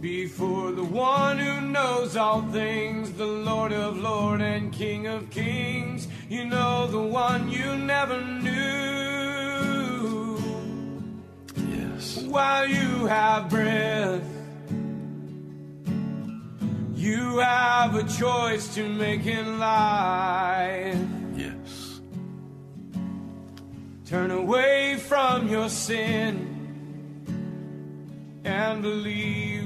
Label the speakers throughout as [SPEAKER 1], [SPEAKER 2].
[SPEAKER 1] Before the one who knows all things, the Lord of Lords and King of Kings, you know the one you never knew.
[SPEAKER 2] Yes.
[SPEAKER 1] While you have breath, you have a choice to make in life.
[SPEAKER 2] Yes.
[SPEAKER 1] Turn away from your sin and believe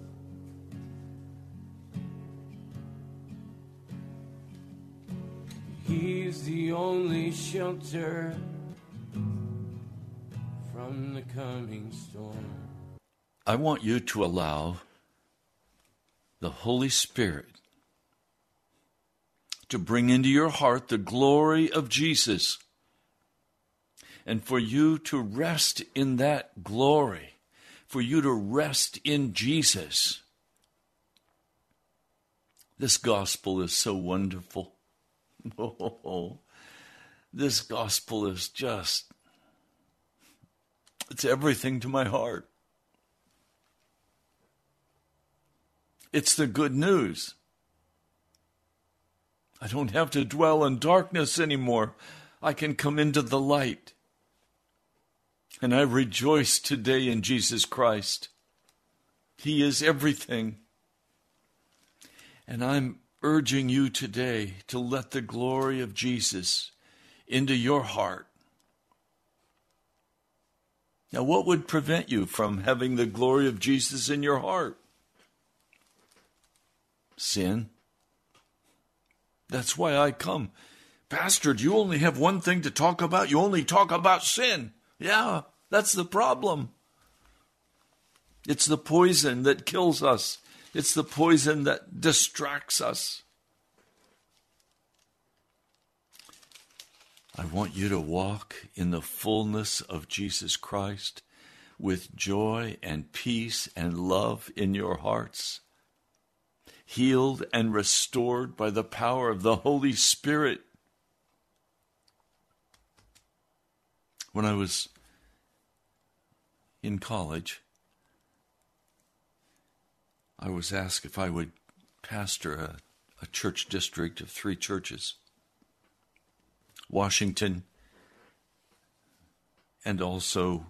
[SPEAKER 1] He's the only shelter from the coming storm.
[SPEAKER 3] I want you to allow the Holy Spirit to bring into your heart the glory of Jesus and for you to rest in that glory, for you to rest in Jesus. This gospel is so wonderful. Oh, this gospel is just, it's everything to my heart. It's the good news. I don't have to dwell in darkness anymore. I can come into the light. And I rejoice today in Jesus Christ. He is everything. And I'm urging you today to let the glory of Jesus into your heart. Now, what would prevent you from having the glory of Jesus in your heart? Sin. That's why I come. Pastor, do you only have one thing to talk about? You only talk about sin. Yeah, that's the problem. It's the poison that kills us, it's the poison that distracts us. I want you to walk in the fullness of Jesus Christ with joy and peace and love in your hearts, healed and restored by the power of the Holy Spirit. When I was in college, I was asked if I would pastor a, a church district of three churches Washington and also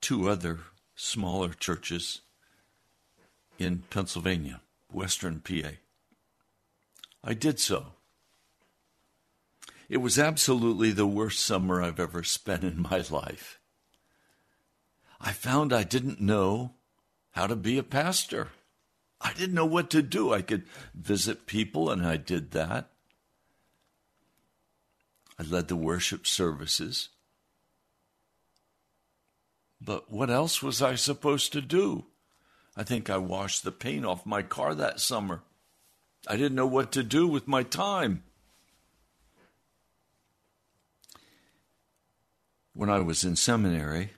[SPEAKER 3] two other smaller churches in Pennsylvania, Western PA. I did so. It was absolutely the worst summer I've ever spent in my life. I found I didn't know how to be a pastor. I didn't know what to do. I could visit people, and I did that. I led the worship services. But what else was I supposed to do? I think I washed the paint off my car that summer. I didn't know what to do with my time. When I was in seminary,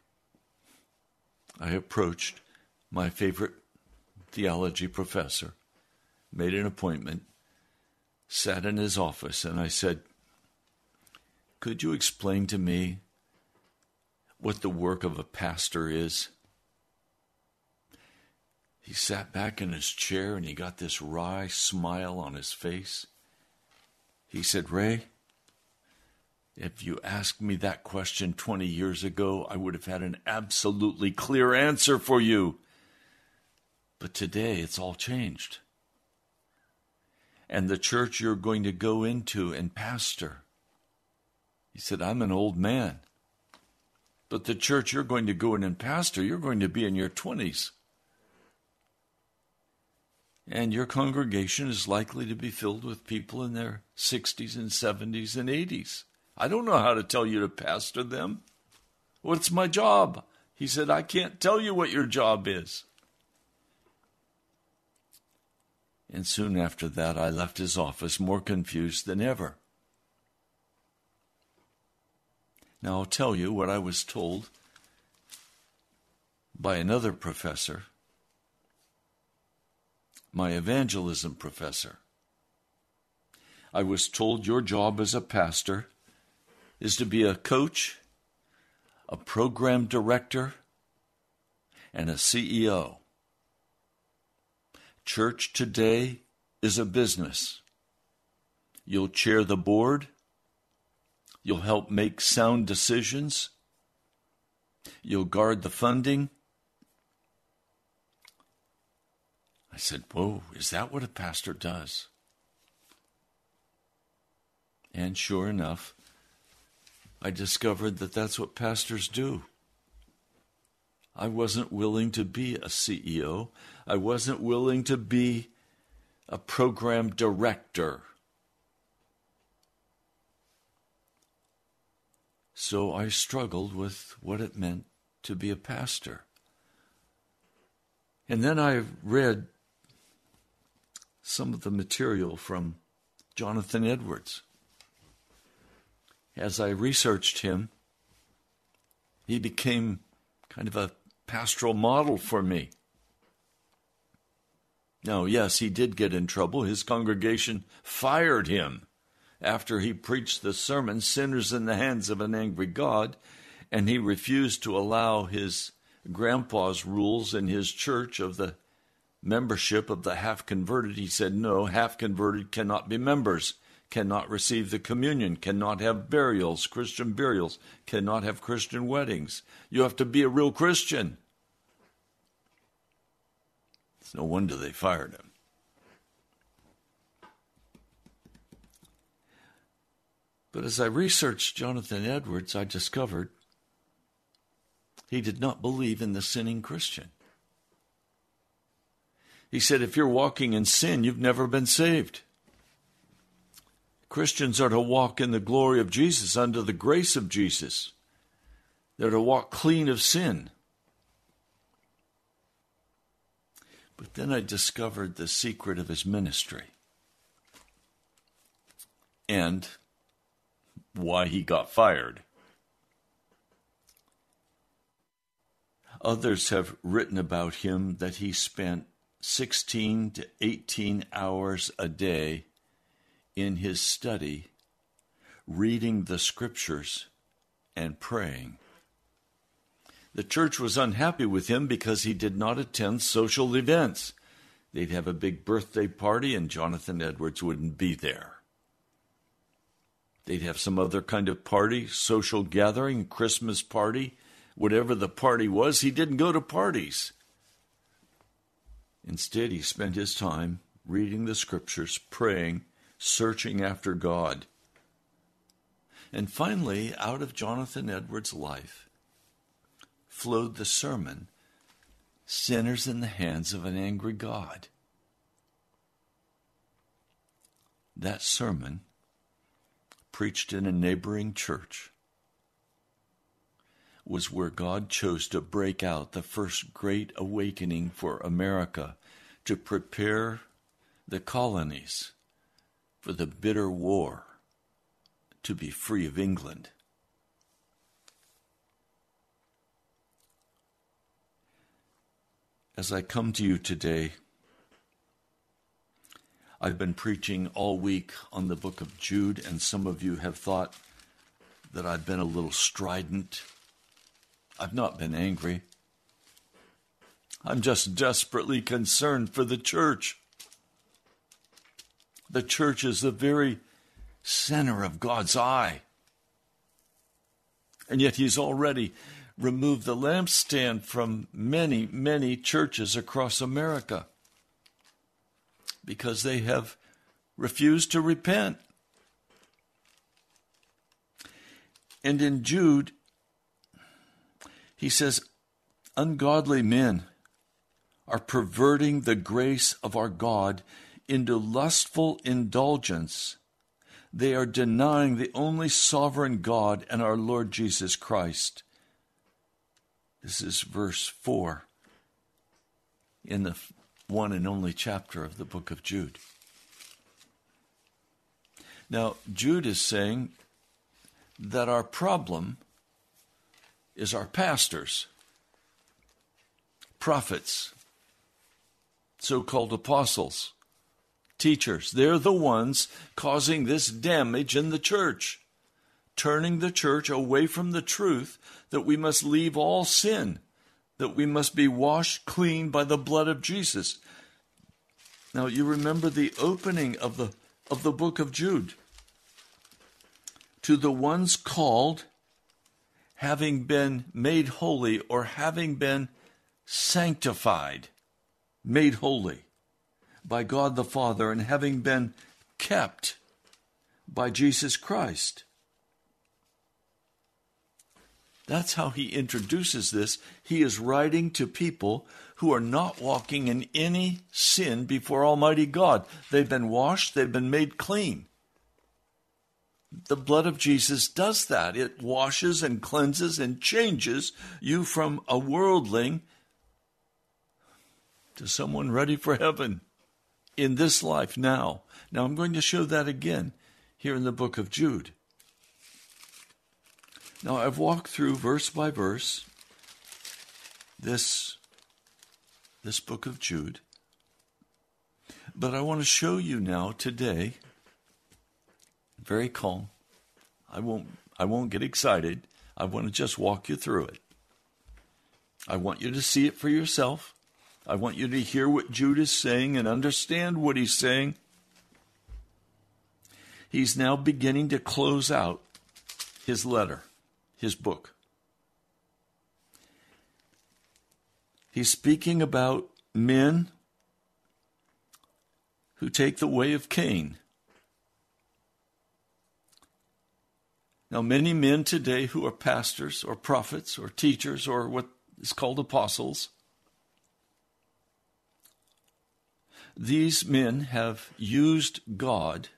[SPEAKER 3] I approached my favorite theology professor, made an appointment, sat in his office, and I said, Could you explain to me what the work of a pastor is? He sat back in his chair and he got this wry smile on his face. He said, Ray, if you asked me that question 20 years ago, I would have had an absolutely clear answer for you. But today it's all changed. And the church you're going to go into and pastor, he said, I'm an old man. But the church you're going to go in and pastor, you're going to be in your 20s. And your congregation is likely to be filled with people in their 60s and 70s and 80s. I don't know how to tell you to pastor them. What's my job? He said, I can't tell you what your job is. And soon after that, I left his office more confused than ever. Now, I'll tell you what I was told by another professor, my evangelism professor. I was told your job as a pastor is to be a coach, a program director, and a CEO. Church today is a business. You'll chair the board. You'll help make sound decisions. You'll guard the funding. I said, Whoa, is that what a pastor does? And sure enough, I discovered that that's what pastors do. I wasn't willing to be a CEO. I wasn't willing to be a program director. So I struggled with what it meant to be a pastor. And then I read some of the material from Jonathan Edwards. As I researched him, he became kind of a pastoral model for me. Now, yes, he did get in trouble. His congregation fired him after he preached the sermon, Sinners in the Hands of an Angry God, and he refused to allow his grandpa's rules in his church of the membership of the half converted. He said, no, half converted cannot be members, cannot receive the communion, cannot have burials, Christian burials, cannot have Christian weddings. You have to be a real Christian. It's no wonder they fired him. But as I researched Jonathan Edwards, I discovered he did not believe in the sinning Christian. He said, if you're walking in sin, you've never been saved. Christians are to walk in the glory of Jesus, under the grace of Jesus. They're to walk clean of sin. But then I discovered the secret of his ministry and why he got fired. Others have written about him that he spent 16 to 18 hours a day in his study, reading the scriptures and praying. The church was unhappy with him because he did not attend social events. They'd have a big birthday party, and Jonathan Edwards wouldn't be there. They'd have some other kind of party, social gathering, Christmas party, whatever the party was. He didn't go to parties. Instead, he spent his time reading the scriptures, praying, searching after God. And finally, out of Jonathan Edwards' life flowed the sermon Sinners in the Hands of an Angry God. That sermon, preached in a neighboring church, was where God chose to break out the first great awakening for America to prepare the colonies for the bitter war to be free of England. As I come to you today, I've been preaching all week on the book of Jude, and some of you have thought that I've been a little strident I've not been angry. I'm just desperately concerned for the church. The church is the very center of God's eye. And yet He's already removed the lampstand from many, many churches across America because they have refused to repent. And in Jude, he says, ungodly men are perverting the grace of our God into lustful indulgence. They are denying the only sovereign God and our Lord Jesus Christ. This is verse 4 in the one and only chapter of the book of Jude. Now, Jude is saying that our problem is our pastors, prophets, so called apostles, teachers. They're the ones causing this damage in the church, turning the church away from the truth that we must leave all sin, that we must be washed clean by the blood of Jesus. Now you remember the opening of the of the book of Jude. To the ones called having been made holy or having been sanctified, made holy. by God the Father and having been kept by Jesus Christ. That's how he introduces this. He is writing to people who are not walking in any sin before Almighty God. They've been washed, they've been made clean. The blood of Jesus does that. It washes and cleanses and changes you from a worldling to someone ready for heaven in this life now. Now, I'm going to show that again here in the book of Jude. Now, I've walked through verse by verse this, this book of Jude, but I want to show you now today, very calm. I won't, I won't get excited. I want to just walk you through it. I want you to see it for yourself. I want you to hear what Jude is saying and understand what he's saying. He's now beginning to close out his letter his book. He's speaking about men who take the way of Cain. Now, many men today who are pastors or prophets or teachers or what is called apostles, these men have used God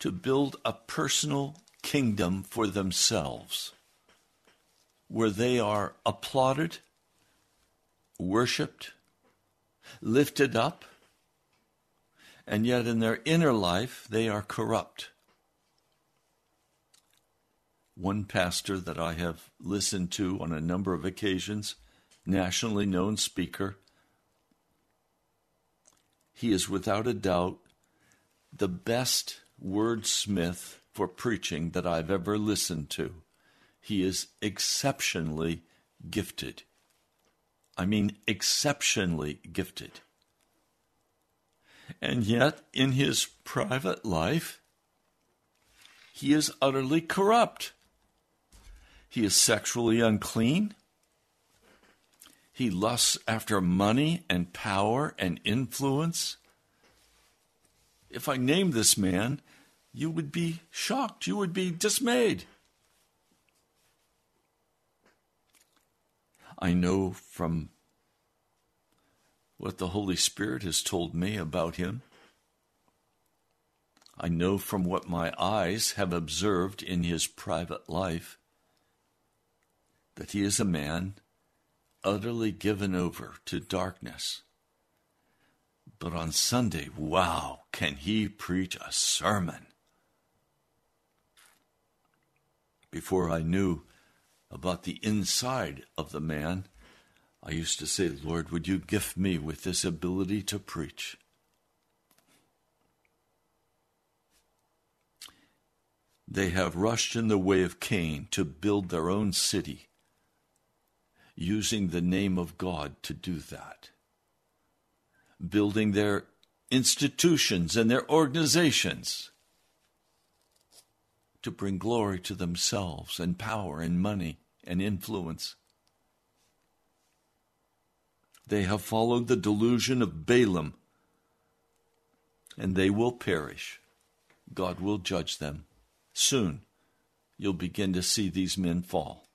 [SPEAKER 3] to build a personal kingdom for themselves, where they are applauded, worshiped, lifted up, and yet in their inner life they are corrupt. One pastor that I have listened to on a number of occasions, nationally known speaker, he is without a doubt the best wordsmith for preaching that I've ever listened to. He is exceptionally gifted. I mean, exceptionally gifted. And yet, in his private life, he is utterly corrupt. He is sexually unclean. He lusts after money and power and influence. If I name this man, you would be shocked. You would be dismayed. I know from what the Holy Spirit has told me about him. I know from what my eyes have observed in his private life that he is a man utterly given over to darkness. But on Sunday, wow, can he preach a sermon! Before I knew about the inside of the man, I used to say, Lord, would you gift me with this ability to preach? They have rushed in the way of Cain to build their own city, using the name of God to do that, building their institutions and their organizations to bring glory to themselves and power and money and influence. They have followed the delusion of Balaam, and they will perish. God will judge them. Soon you'll begin to see these men fall.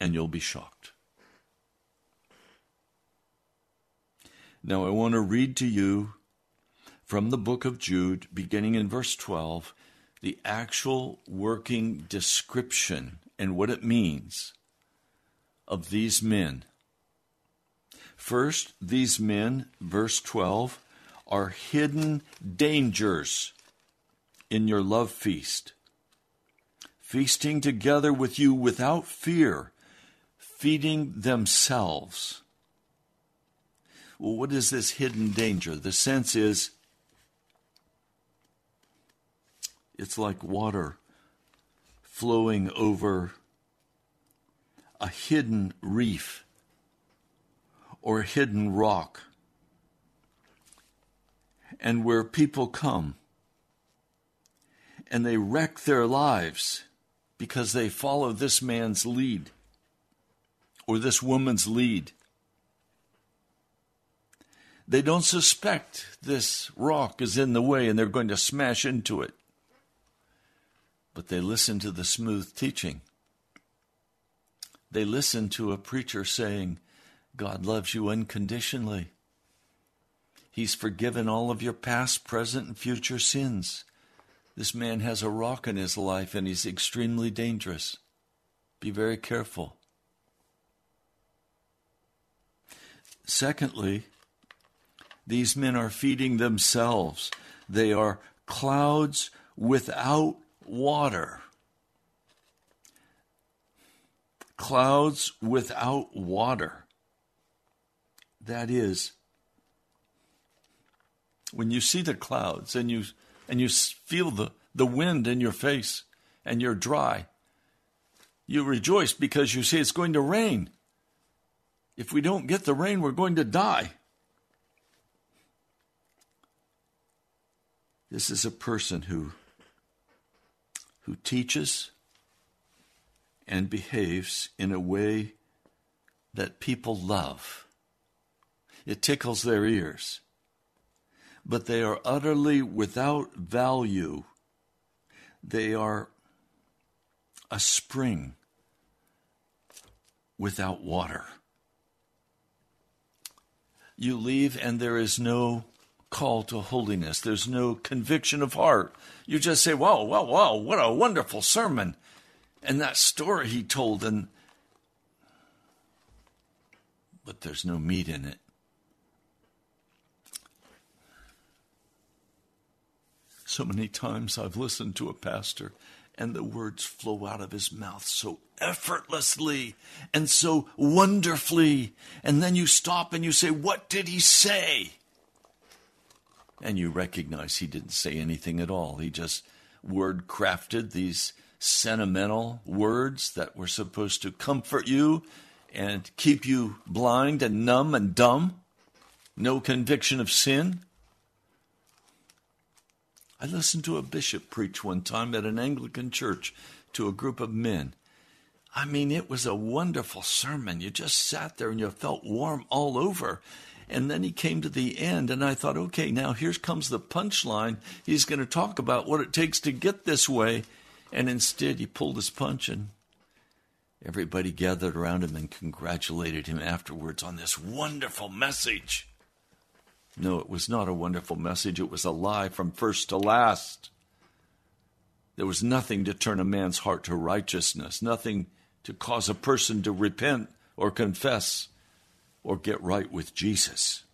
[SPEAKER 3] And you'll be shocked. Now, I want to read to you from the book of Jude, beginning in verse 12, the actual working description and what it means of these men. First, these men, verse 12, are hidden dangers in your love feast, feasting together with you without fear, feeding themselves. Well, what is this hidden danger? The sense is It's like water flowing over a hidden reef or a hidden rock. And where people come and they wreck their lives because they follow this man's lead or this woman's lead. They don't suspect this rock is in the way and they're going to smash into it. But they listen to the smooth teaching. They listen to a preacher saying, God loves you unconditionally. He's forgiven all of your past, present, and future sins. This man has a rock in his life and he's extremely dangerous. Be very careful. Secondly, these men are feeding themselves. They are clouds without water. Clouds without water. That is, when you see the clouds and you and you feel the, the wind in your face and you're dry, you rejoice because you see it's going to rain. If we don't get the rain, we're going to die. This is a person who who teaches and behaves in a way that people love. It tickles their ears but they are utterly without value. They are a spring without water. You leave, and there is no call to holiness. There's no conviction of heart. You just say, Wow, wow, wow, what a wonderful sermon. And that story he told, and but there's no meat in it. So many times I've listened to a pastor and the words flow out of his mouth so effortlessly and so wonderfully. And then you stop and you say, What did he say? And you recognize he didn't say anything at all. He just word crafted these sentimental words that were supposed to comfort you and keep you blind and numb and dumb. No conviction of sin. I listened to a bishop preach one time at an Anglican church to a group of men. I mean, it was a wonderful sermon. You just sat there and you felt warm all over. And then he came to the end, and I thought, okay, now here comes the punchline. He's going to talk about what it takes to get this way. And instead, he pulled his punch, and everybody gathered around him and congratulated him afterwards on this wonderful message. No, it was not a wonderful message. It was a lie from first to last. There was nothing to turn a man's heart to righteousness, nothing to cause a person to repent or confess or get right with Jesus.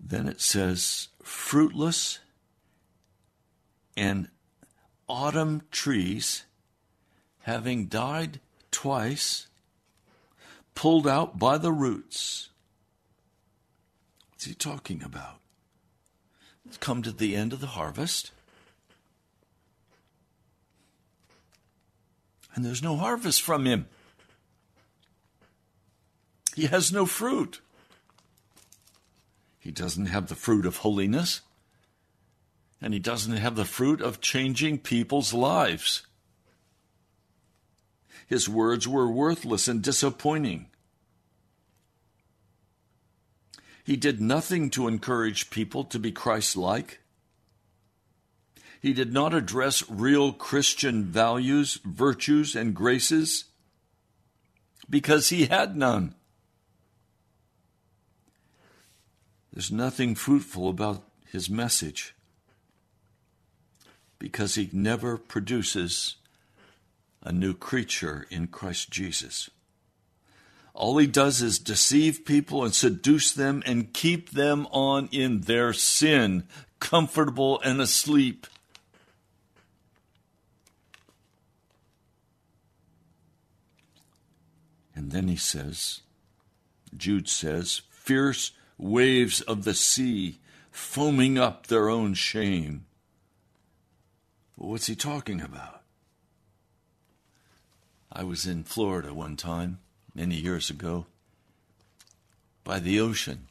[SPEAKER 3] Then it says, fruitless and autumn trees, having died twice, pulled out by the roots. What's he talking about? It's come to the end of the harvest. And there's no harvest from him. He has no fruit. He doesn't have the fruit of holiness. And he doesn't have the fruit of changing people's lives. His words were worthless and disappointing. He did nothing to encourage people to be Christ like. He did not address real Christian values, virtues, and graces because he had none. There's nothing fruitful about his message because he never produces a new creature in Christ Jesus. All he does is deceive people and seduce them and keep them on in their sin, comfortable and asleep. And then he says, Jude says, fierce waves of the sea foaming up their own shame. What's he talking about? I was in Florida one time many years ago by the ocean.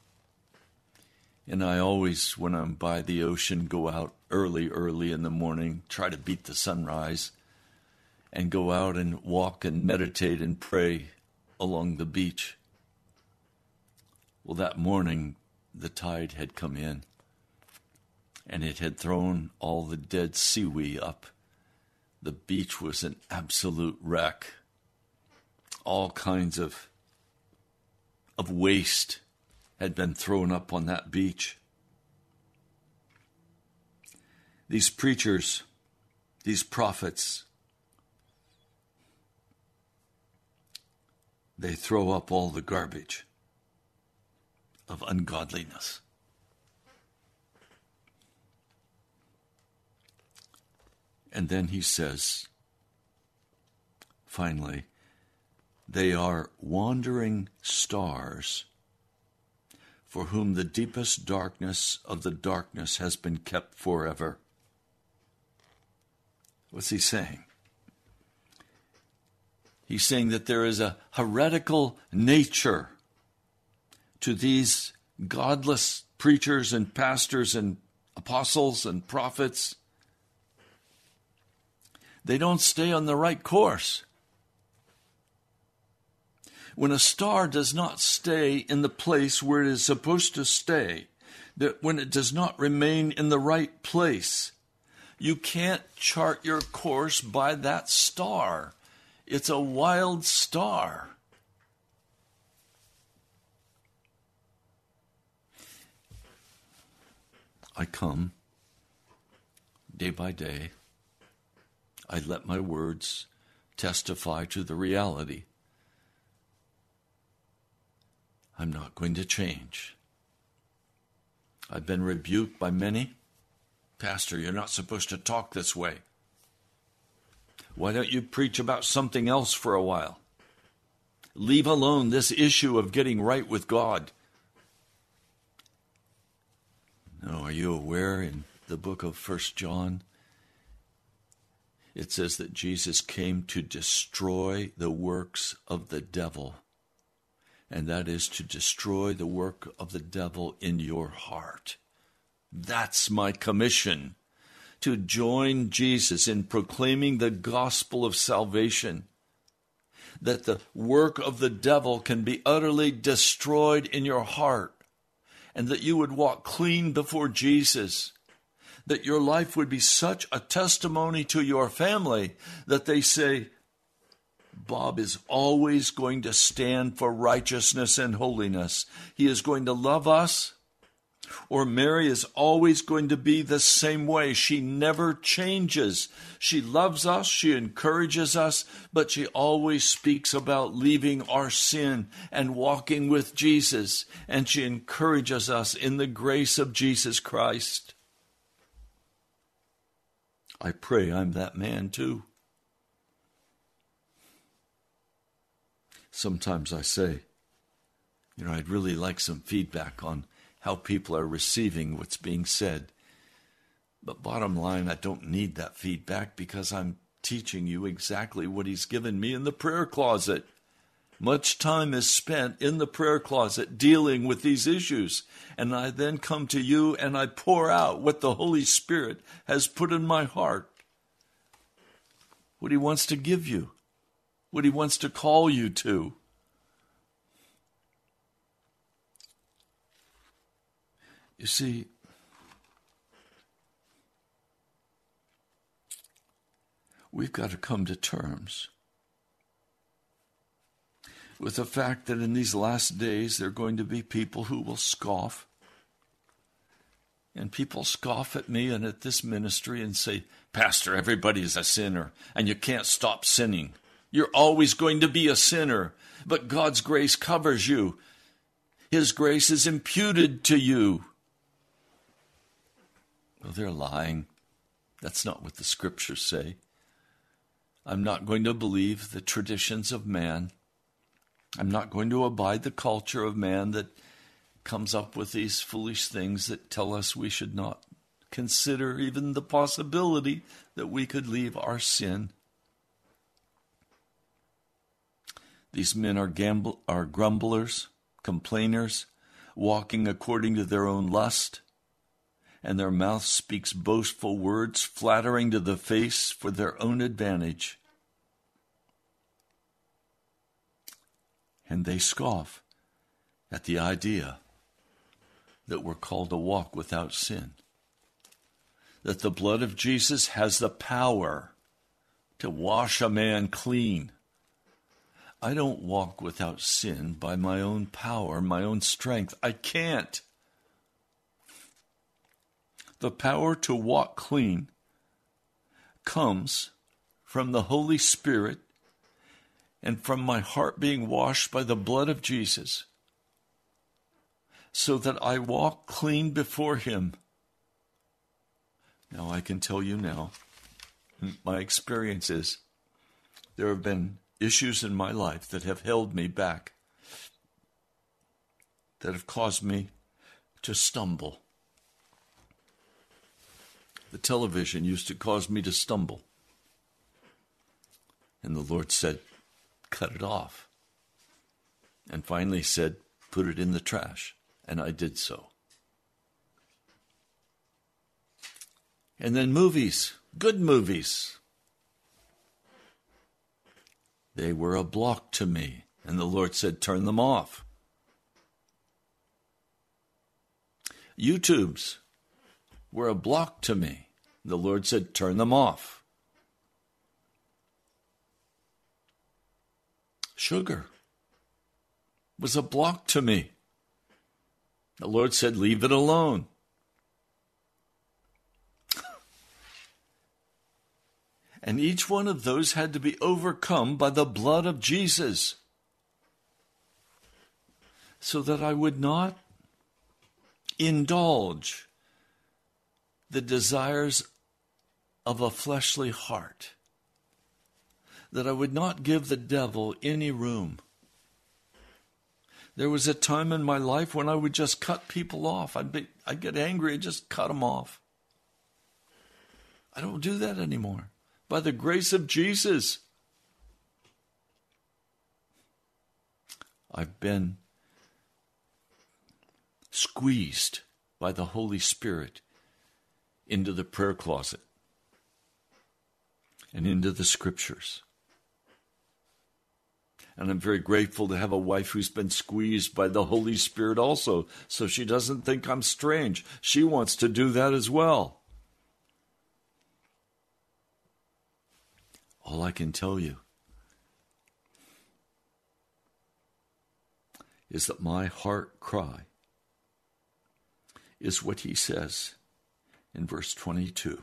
[SPEAKER 3] And I always, when I'm by the ocean, go out early, early in the morning, try to beat the sunrise, and go out and walk and meditate and pray along the beach. Well, that morning, the tide had come in, and it had thrown all the dead seaweed up. The beach was an absolute wreck. All kinds of, of waste had been thrown up on that beach. These preachers, these prophets, they throw up all the garbage of ungodliness. And then he says, finally, they are wandering stars for whom the deepest darkness of the darkness has been kept forever. What's he saying? He's saying that there is a heretical nature to these godless preachers and pastors and apostles and prophets. They don't stay on the right course. When a star does not stay in the place where it is supposed to stay, that when it does not remain in the right place, you can't chart your course by that star. It's a wild star. I come day by day. I let my words testify to the reality. I'm not going to change. I've been rebuked by many. Pastor, you're not supposed to talk this way. Why don't you preach about something else for a while? Leave alone this issue of getting right with God. No, are you aware in the book of First John? It says that Jesus came to destroy the works of the devil, and that is to destroy the work of the devil in your heart. That's my commission to join Jesus in proclaiming the gospel of salvation. That the work of the devil can be utterly destroyed in your heart, and that you would walk clean before Jesus. That your life would be such a testimony to your family that they say, Bob is always going to stand for righteousness and holiness. He is going to love us or Mary is always going to be the same way. She never changes. She loves us, she encourages us, but she always speaks about leaving our sin and walking with Jesus. And she encourages us in the grace of Jesus Christ. I pray I'm that man too. Sometimes I say, you know, I'd really like some feedback on how people are receiving what's being said. But bottom line, I don't need that feedback because I'm teaching you exactly what He's given me in the prayer closet. Much time is spent in the prayer closet dealing with these issues. And I then come to you and I pour out what the Holy Spirit has put in my heart. What He wants to give you, what He wants to call you to. You see, we've got to come to terms with the fact that in these last days there are going to be people who will scoff. And people scoff at me and at this ministry and say, Pastor, everybody is a sinner and you can't stop sinning. You're always going to be a sinner, but God's grace covers you. His grace is imputed to you. Well, they're lying. That's not what the scriptures say. I'm not going to believe the traditions of man. I'm not going to abide the culture of man that comes up with these foolish things that tell us we should not consider even the possibility that we could leave our sin. These men are, gamble, are grumblers, complainers, walking according to their own lust and their mouth speaks boastful words, flattering to the face for their own advantage. And they scoff at the idea that we're called to walk without sin. That the blood of Jesus has the power to wash a man clean. I don't walk without sin by my own power, my own strength. I can't. The power to walk clean comes from the Holy Spirit and from my heart being washed by the blood of Jesus so that I walk clean before Him. Now, I can tell you now, my experience is there have been issues in my life that have held me back, that have caused me to stumble. The television used to cause me to stumble. And the Lord said, Cut it off. And finally said, Put it in the trash and I did so. And then movies, good movies. They were a block to me, and the Lord said, Turn them off. YouTubes were a block to me. The Lord said, Turn them off. Sugar was a block to me. The Lord said, Leave it alone. And each one of those had to be overcome by the blood of Jesus so that I would not indulge the desires of a fleshly heart, that I would not give the devil any room. There was a time in my life when I would just cut people off. I'd be, I'd get angry and just cut them off. I don't do that anymore. By the grace of Jesus, I've been squeezed by the Holy Spirit into the prayer closet and into the scriptures. And I'm very grateful to have a wife who's been squeezed by the Holy Spirit also, so she doesn't think I'm strange. She wants to do that as well. All I can tell you is that my heart cry is what he says in verse 22.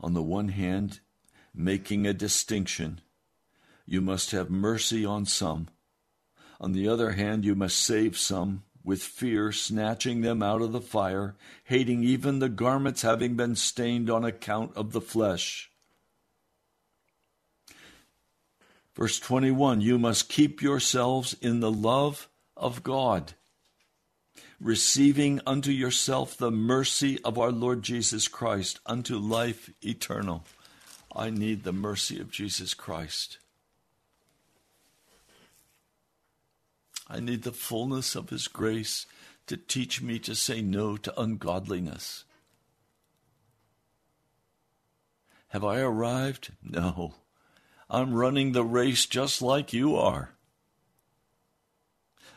[SPEAKER 3] On the one hand, making a distinction. You must have mercy on some. On the other hand, you must save some with fear, snatching them out of the fire, hating even the garments having been stained on account of the flesh. Verse 21 You must keep yourselves in the love of God, receiving unto yourself the mercy of our Lord Jesus Christ unto life eternal. I need the mercy of Jesus Christ. I need the fullness of His grace to teach me to say no to ungodliness. Have I arrived? No. I'm running the race just like you are.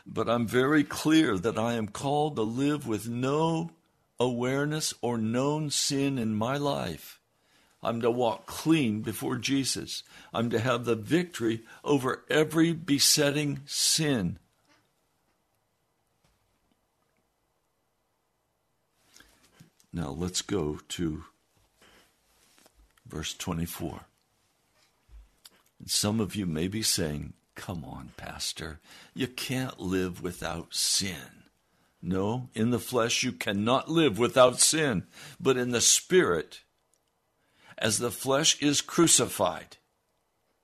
[SPEAKER 3] But I'm very clear that I am called to live with no awareness or known sin in my life. I'm to walk clean before Jesus. I'm to have the victory over every besetting sin. Now let's go to verse 24. And some of you may be saying, Come on, Pastor, you can't live without sin. No, in the flesh you cannot live without sin, but in the spirit as the flesh is crucified.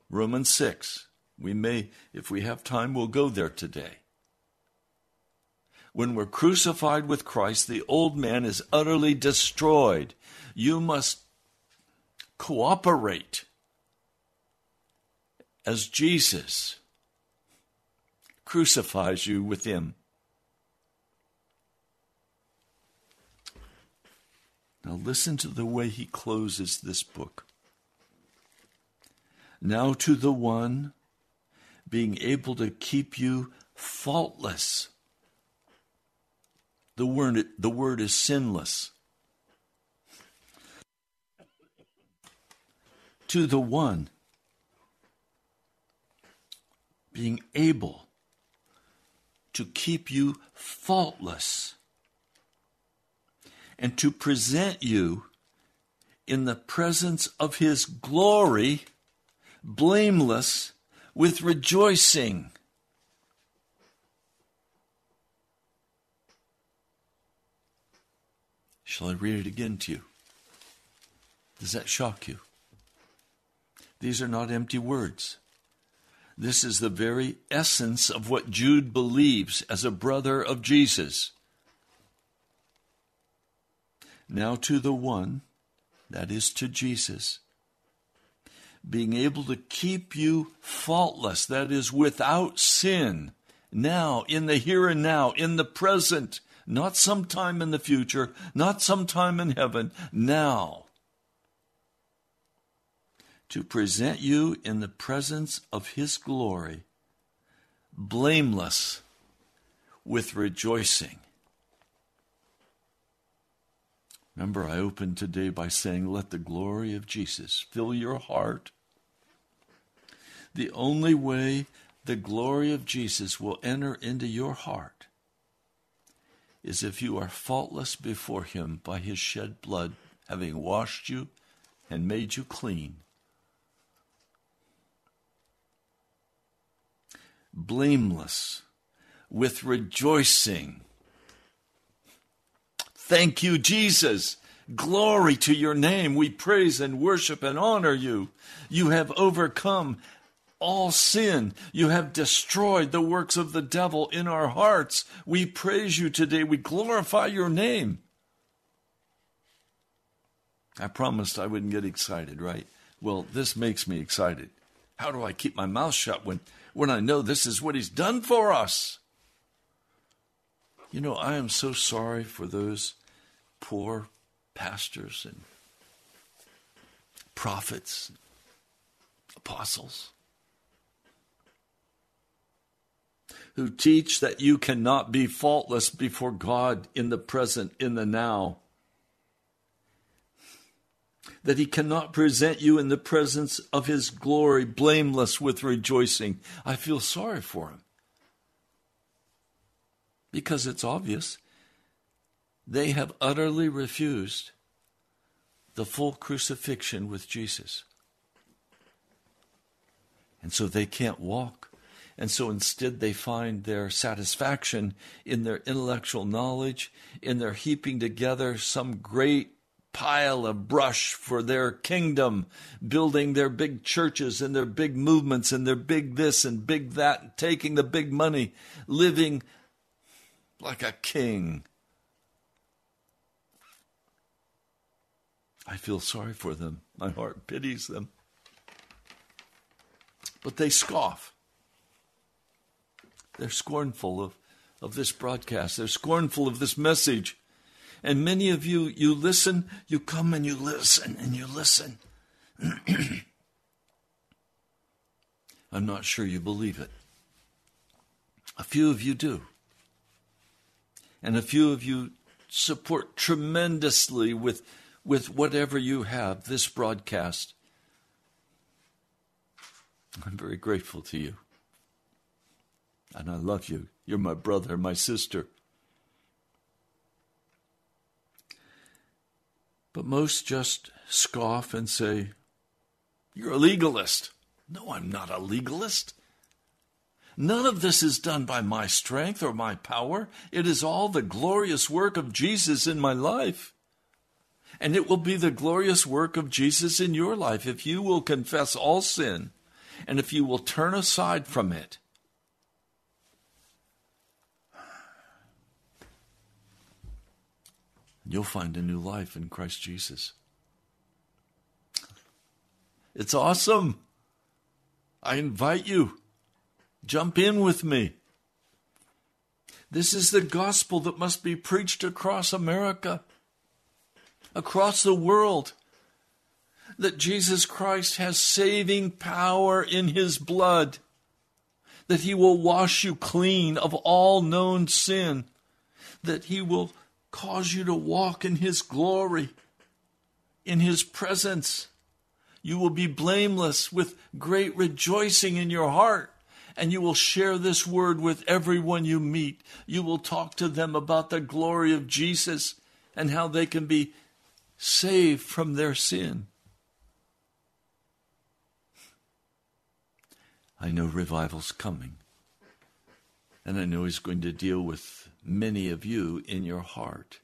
[SPEAKER 3] Romans 6. We may, if we have time, we'll go there today. When we're crucified with Christ, the old man is utterly destroyed. You must cooperate as Jesus crucifies you with him. Now, listen to the way he closes this book. Now, to the one being able to keep you faultless. The word, the word is sinless. To the one being able to keep you faultless and to present you in the presence of his glory, blameless, with rejoicing. Shall I read it again to you? Does that shock you? These are not empty words. This is the very essence of what Jude believes as a brother of Jesus. Now, to the one, that is to Jesus, being able to keep you faultless, that is without sin, now, in the here and now, in the present, not sometime in the future, not sometime in heaven, now to present you in the presence of His glory, blameless with rejoicing. Remember, I opened today by saying, Let the glory of Jesus fill your heart. The only way the glory of Jesus will enter into your heart is if you are faultless before Him by His shed blood, having washed you and made you clean. Blameless, with rejoicing. Thank you, Jesus. Glory to your name. We praise and worship and honor you. You have overcome all sin. You have destroyed the works of the devil in our hearts. We praise you today. We glorify your name. I promised I wouldn't get excited, right? Well, this makes me excited. How do I keep my mouth shut when when I know this is what He's done for us. You know, I am so sorry for those poor pastors and prophets, apostles, who teach that you cannot be faultless before God in the present, in the now that he cannot present you in the presence of his glory blameless with rejoicing. I feel sorry for him. Because it's obvious they have utterly refused the full crucifixion with Jesus. And so they can't walk. And so instead, they find their satisfaction in their intellectual knowledge, in their heaping together some great pile of brush for their kingdom, building their big churches and their big movements and their big this and big that, taking the big money, living like a king. I feel sorry for them. My heart pities them. But they scoff. They're scornful of, of this broadcast. They're scornful of this message. And many of you, you listen, you come and you listen and you listen. I'm not sure you believe it. A few of you do. And a few of you support tremendously with, with whatever you have this broadcast. I'm very grateful to you. And I love you. You're my brother, my sister. But most just scoff and say, You're a legalist. No, I'm not a legalist. None of this is done by my strength or my power. It is all the glorious work of Jesus in my life. And it will be the glorious work of Jesus in your life if you will confess all sin and if you will turn aside from it You'll find a new life in Christ Jesus. It's awesome. I invite you. Jump in with me. This is the gospel that must be preached across America, across the world. That Jesus Christ has saving power in his blood. that He will wash you clean of all known sin, that He will cause you to walk in His glory, in His presence. You will be blameless with great rejoicing in your heart and you will share this word with everyone you meet. You will talk to them about the glory of Jesus and how they can be saved from their sin. I know revival's coming. And I know He's going to deal with many of you in your heart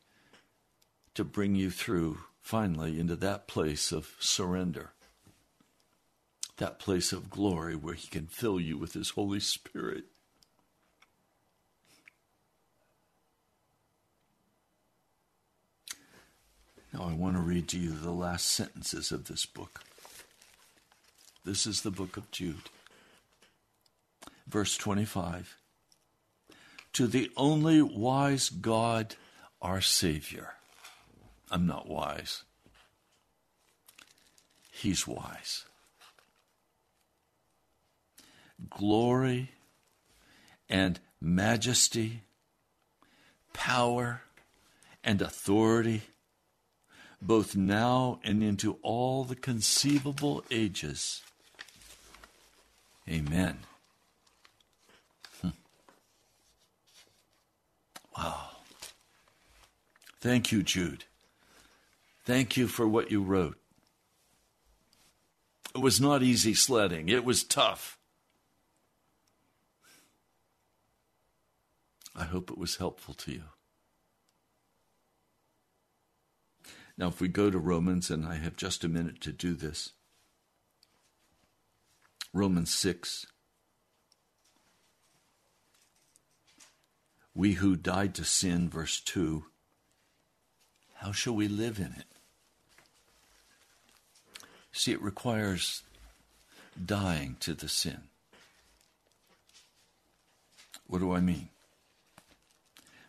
[SPEAKER 3] to bring you through finally into that place of surrender that place of glory where He can fill you with His Holy Spirit. Now, I want to read to you the last sentences of this book. This is the book of Jude. Verse 25 To the only wise God, our Savior. I'm not wise, He's wise glory and majesty, power and authority, both now and into all the conceivable ages. Amen. Wow. Thank you, Jude. Thank you for what you wrote. It was not easy sledding, it was tough. I hope it was helpful to you. Now, if we go to Romans, and I have just a minute to do this, Romans 6. We who died to sin, verse 2, how shall we live in it? See, it requires dying to the sin. What do I mean?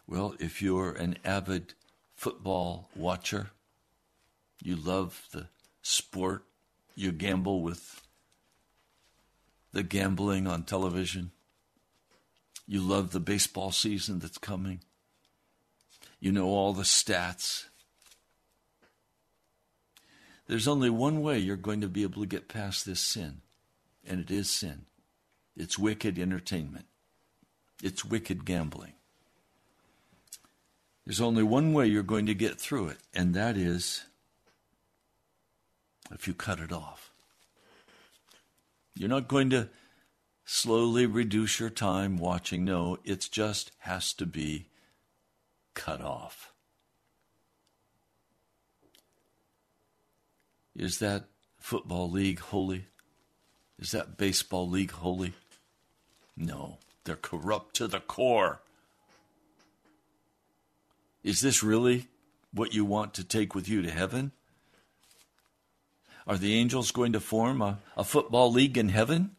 [SPEAKER 3] Well, if you're an avid football watcher, you love the sport, you gamble with the gambling on television, you love the baseball season that's coming, you know all the stats. There's only one way you're going to be able to get past this sin, and it is sin. It's wicked entertainment. It's wicked gambling. There's only one way you're going to get through it, and that is if you cut it off. You're not going to slowly reduce your time watching. No, it just has to be cut off. Is that football league holy? Is that baseball league holy? No, they're corrupt to the core. Is this really what you want to take with you to heaven? Are the angels going to form a, a football league in heaven?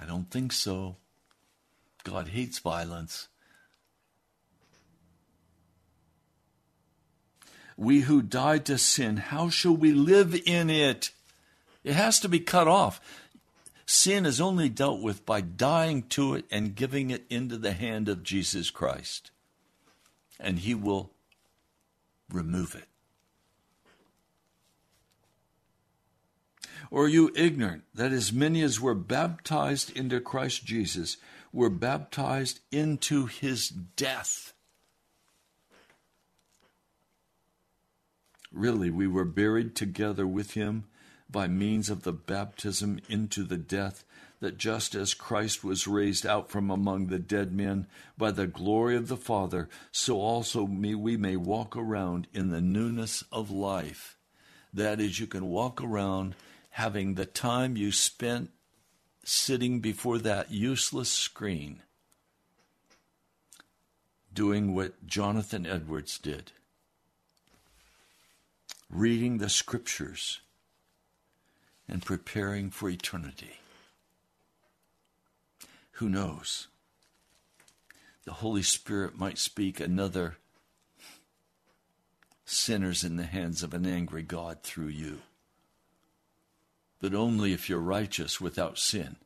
[SPEAKER 3] I don't think so. God hates violence. We who died to sin, how shall we live in it? It has to be cut off. Sin is only dealt with by dying to it and giving it into the hand of Jesus Christ and he will remove it. Or are you ignorant that as many as were baptized into Christ Jesus were baptized into his death? Really, we were buried together with him by means of the baptism into the death that just as Christ was raised out from among the dead men by the glory of the Father, so also we may walk around in the newness of life. That is, you can walk around having the time you spent sitting before that useless screen doing what Jonathan Edwards did reading the scriptures and preparing for eternity. Who knows? The Holy Spirit might speak another sinners in the hands of an angry God through you. But only if you're righteous without sin.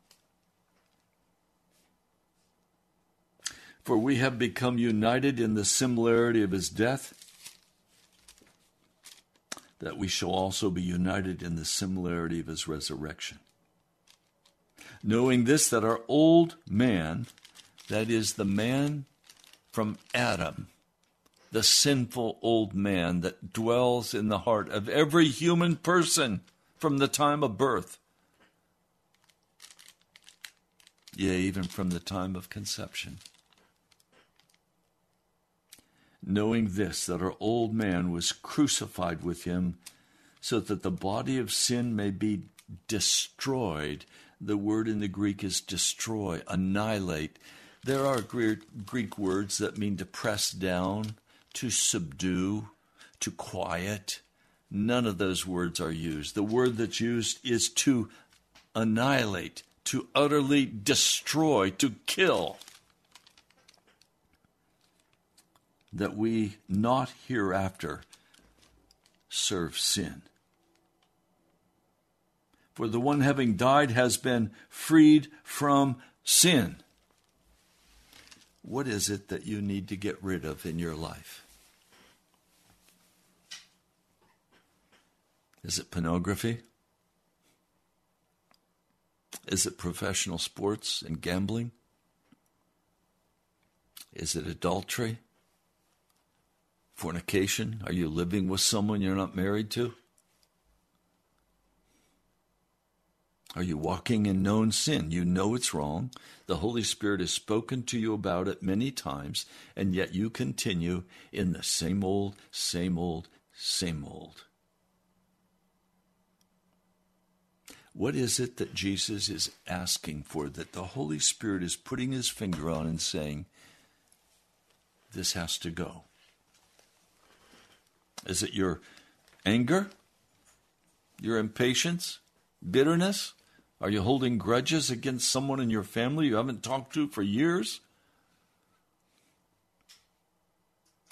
[SPEAKER 3] For we have become united in the similarity of his death, that we shall also be united in the similarity of his resurrection. Knowing this, that our old man, that is the man from Adam, the sinful old man that dwells in the heart of every human person from the time of birth, yea, even from the time of conception. Knowing this, that our old man was crucified with him, so that the body of sin may be destroyed. The word in the Greek is destroy, annihilate. There are Greek words that mean to press down, to subdue, to quiet. None of those words are used. The word that's used is to annihilate, to utterly destroy, to kill. That we not hereafter serve sin. For the one having died has been freed from sin. What is it that you need to get rid of in your life? Is it pornography? Is it professional sports and gambling? Is it adultery? Fornication? Are you living with someone you're not married to? Are you walking in known sin? You know it's wrong. The Holy Spirit has spoken to you about it many times, and yet you continue in the same old, same old, same old. What is it that Jesus is asking for that the Holy Spirit is putting his finger on and saying, This has to go? Is it your anger? Your impatience? Bitterness? Are you holding grudges against someone in your family you haven't talked to for years?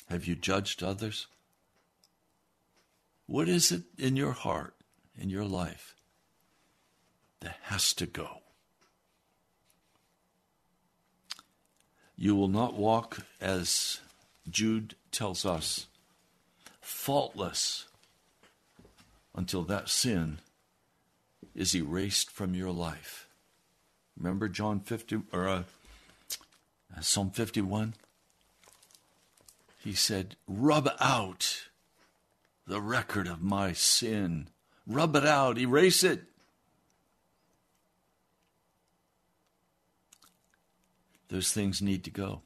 [SPEAKER 3] Have you judged others? What is it in your heart, in your life, that has to go? You will not walk, as Jude tells us, faultless until that sin is erased from your life. Remember John 50 or uh, Psalm 51? He said, "Rub out the record of my sin. Rub it out, erase it." Those things need to go.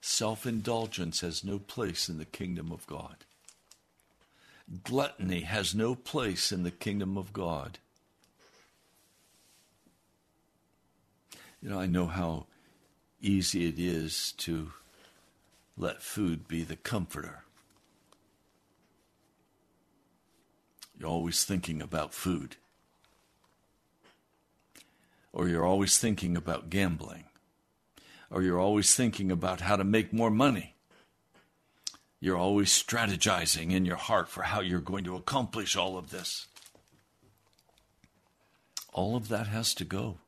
[SPEAKER 3] Self indulgence has no place in the kingdom of God. Gluttony has no place in the kingdom of God. You know, I know how easy it is to let food be the comforter. You're always thinking about food, or you're always thinking about gambling, or you're always thinking about how to make more money. You're always strategizing in your heart for how you're going to accomplish all of this. All of that has to go,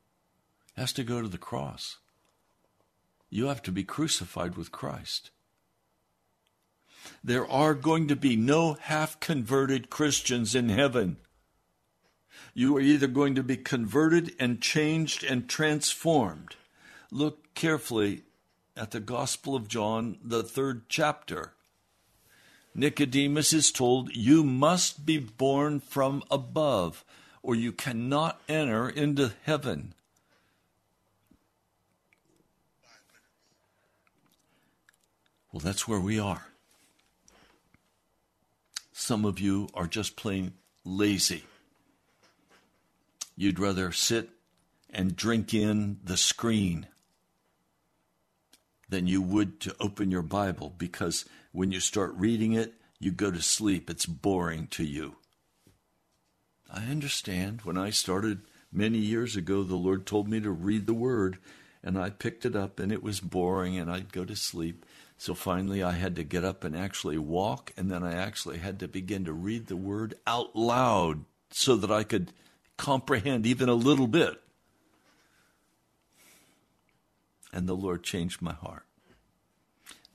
[SPEAKER 3] has to go to the cross. You have to be crucified with Christ. There are going to be no half converted Christians in heaven. You are either going to be converted and changed and transformed. Look carefully at the Gospel of John, the third chapter. Nicodemus is told, You must be born from above, or you cannot enter into heaven. Well, that's where we are. Some of you are just plain lazy. You'd rather sit and drink in the screen than you would to open your Bible because when you start reading it, you go to sleep. It's boring to you. I understand. When I started many years ago, the Lord told me to read the Word, and I picked it up, and it was boring, and I'd go to sleep. So finally, I had to get up and actually walk, and then I actually had to begin to read the Word out loud so that I could comprehend even a little bit. And the Lord changed my heart.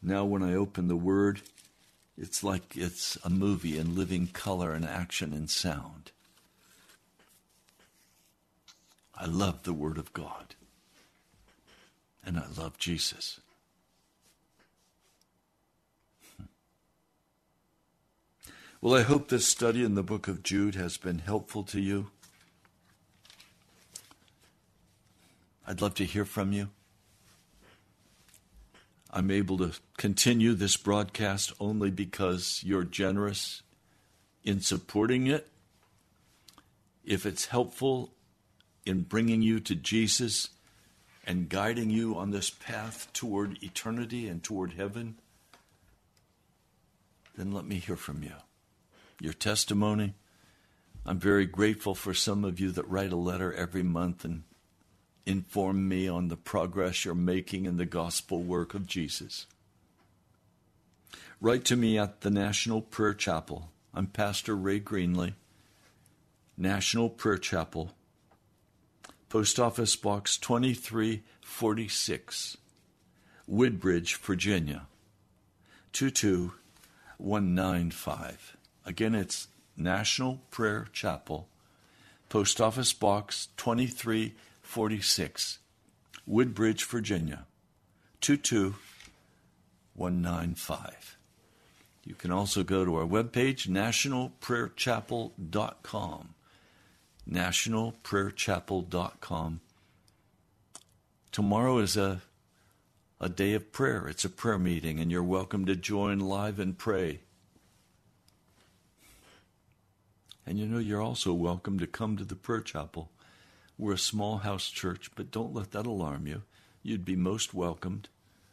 [SPEAKER 3] Now, when I open the Word, it's like it's a movie in living color and action and sound. I love the Word of God. And I love Jesus. Hmm. Well, I hope this study in the book of Jude has been helpful to you. I'd love to hear from you. I'm able to continue this broadcast only because you're generous in supporting it. If it's helpful in bringing you to Jesus and guiding you on this path toward eternity and toward heaven, then let me hear from you. Your testimony. I'm very grateful for some of you that write a letter every month and inform me on the progress you're making in the gospel work of Jesus. Write to me at the National Prayer Chapel. I'm Pastor Ray Greenley, National Prayer Chapel, Post Office Box 2346, Woodbridge, Virginia 22195. Again, it's National Prayer Chapel, Post Office Box 2346, Woodbridge, Virginia 22195. You can also go to our webpage, nationalprayerchapel.com. Nationalprayerchapel.com. Tomorrow is a, a day of prayer. It's a prayer meeting, and you're welcome to join live and pray. And you know, you're also welcome to come to the prayer chapel. We're a small house church, but don't let that alarm you. You'd be most welcomed.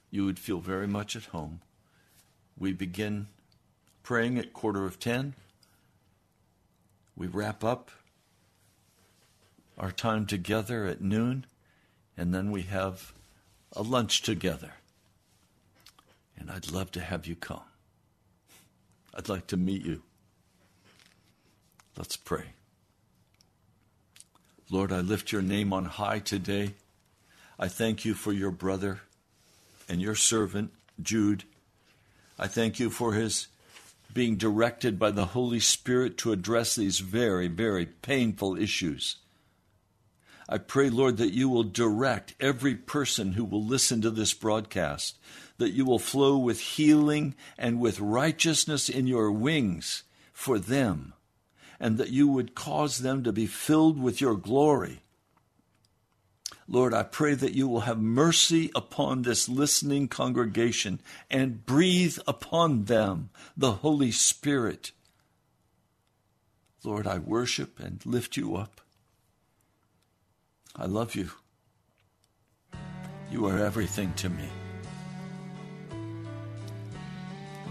[SPEAKER 3] You would feel very much at home. We begin praying at quarter of ten. We wrap up our time together at noon, and then we have a lunch together. And I'd love to have you come. I'd like to meet you. Let's pray. Lord, I lift your name on high today. I thank you for your brother and your servant, Jude. I thank you for his being directed by the Holy Spirit to address these very, very painful issues. I pray, Lord, that you will direct every person who will listen to this broadcast, that you will flow with healing and with righteousness in your wings for them and that you would cause them to be filled with your glory. Lord, I pray that you will have mercy upon this listening congregation and breathe upon them the Holy Spirit. Lord, I worship and lift you up. I love you. You are everything to me.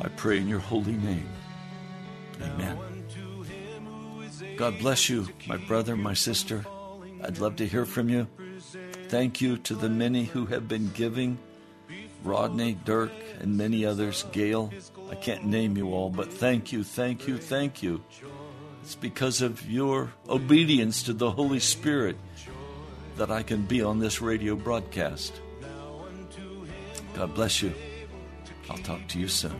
[SPEAKER 3] I pray in your holy name. Amen. God bless you, my brother, my sister. I'd love to hear from you. Thank you to the many who have been giving Rodney, Dirk, and many others, Gail. I can't name you all, but thank you, thank you, thank you. It's because of your obedience to the Holy Spirit that I can be on this radio broadcast. God bless you. I'll talk to you soon.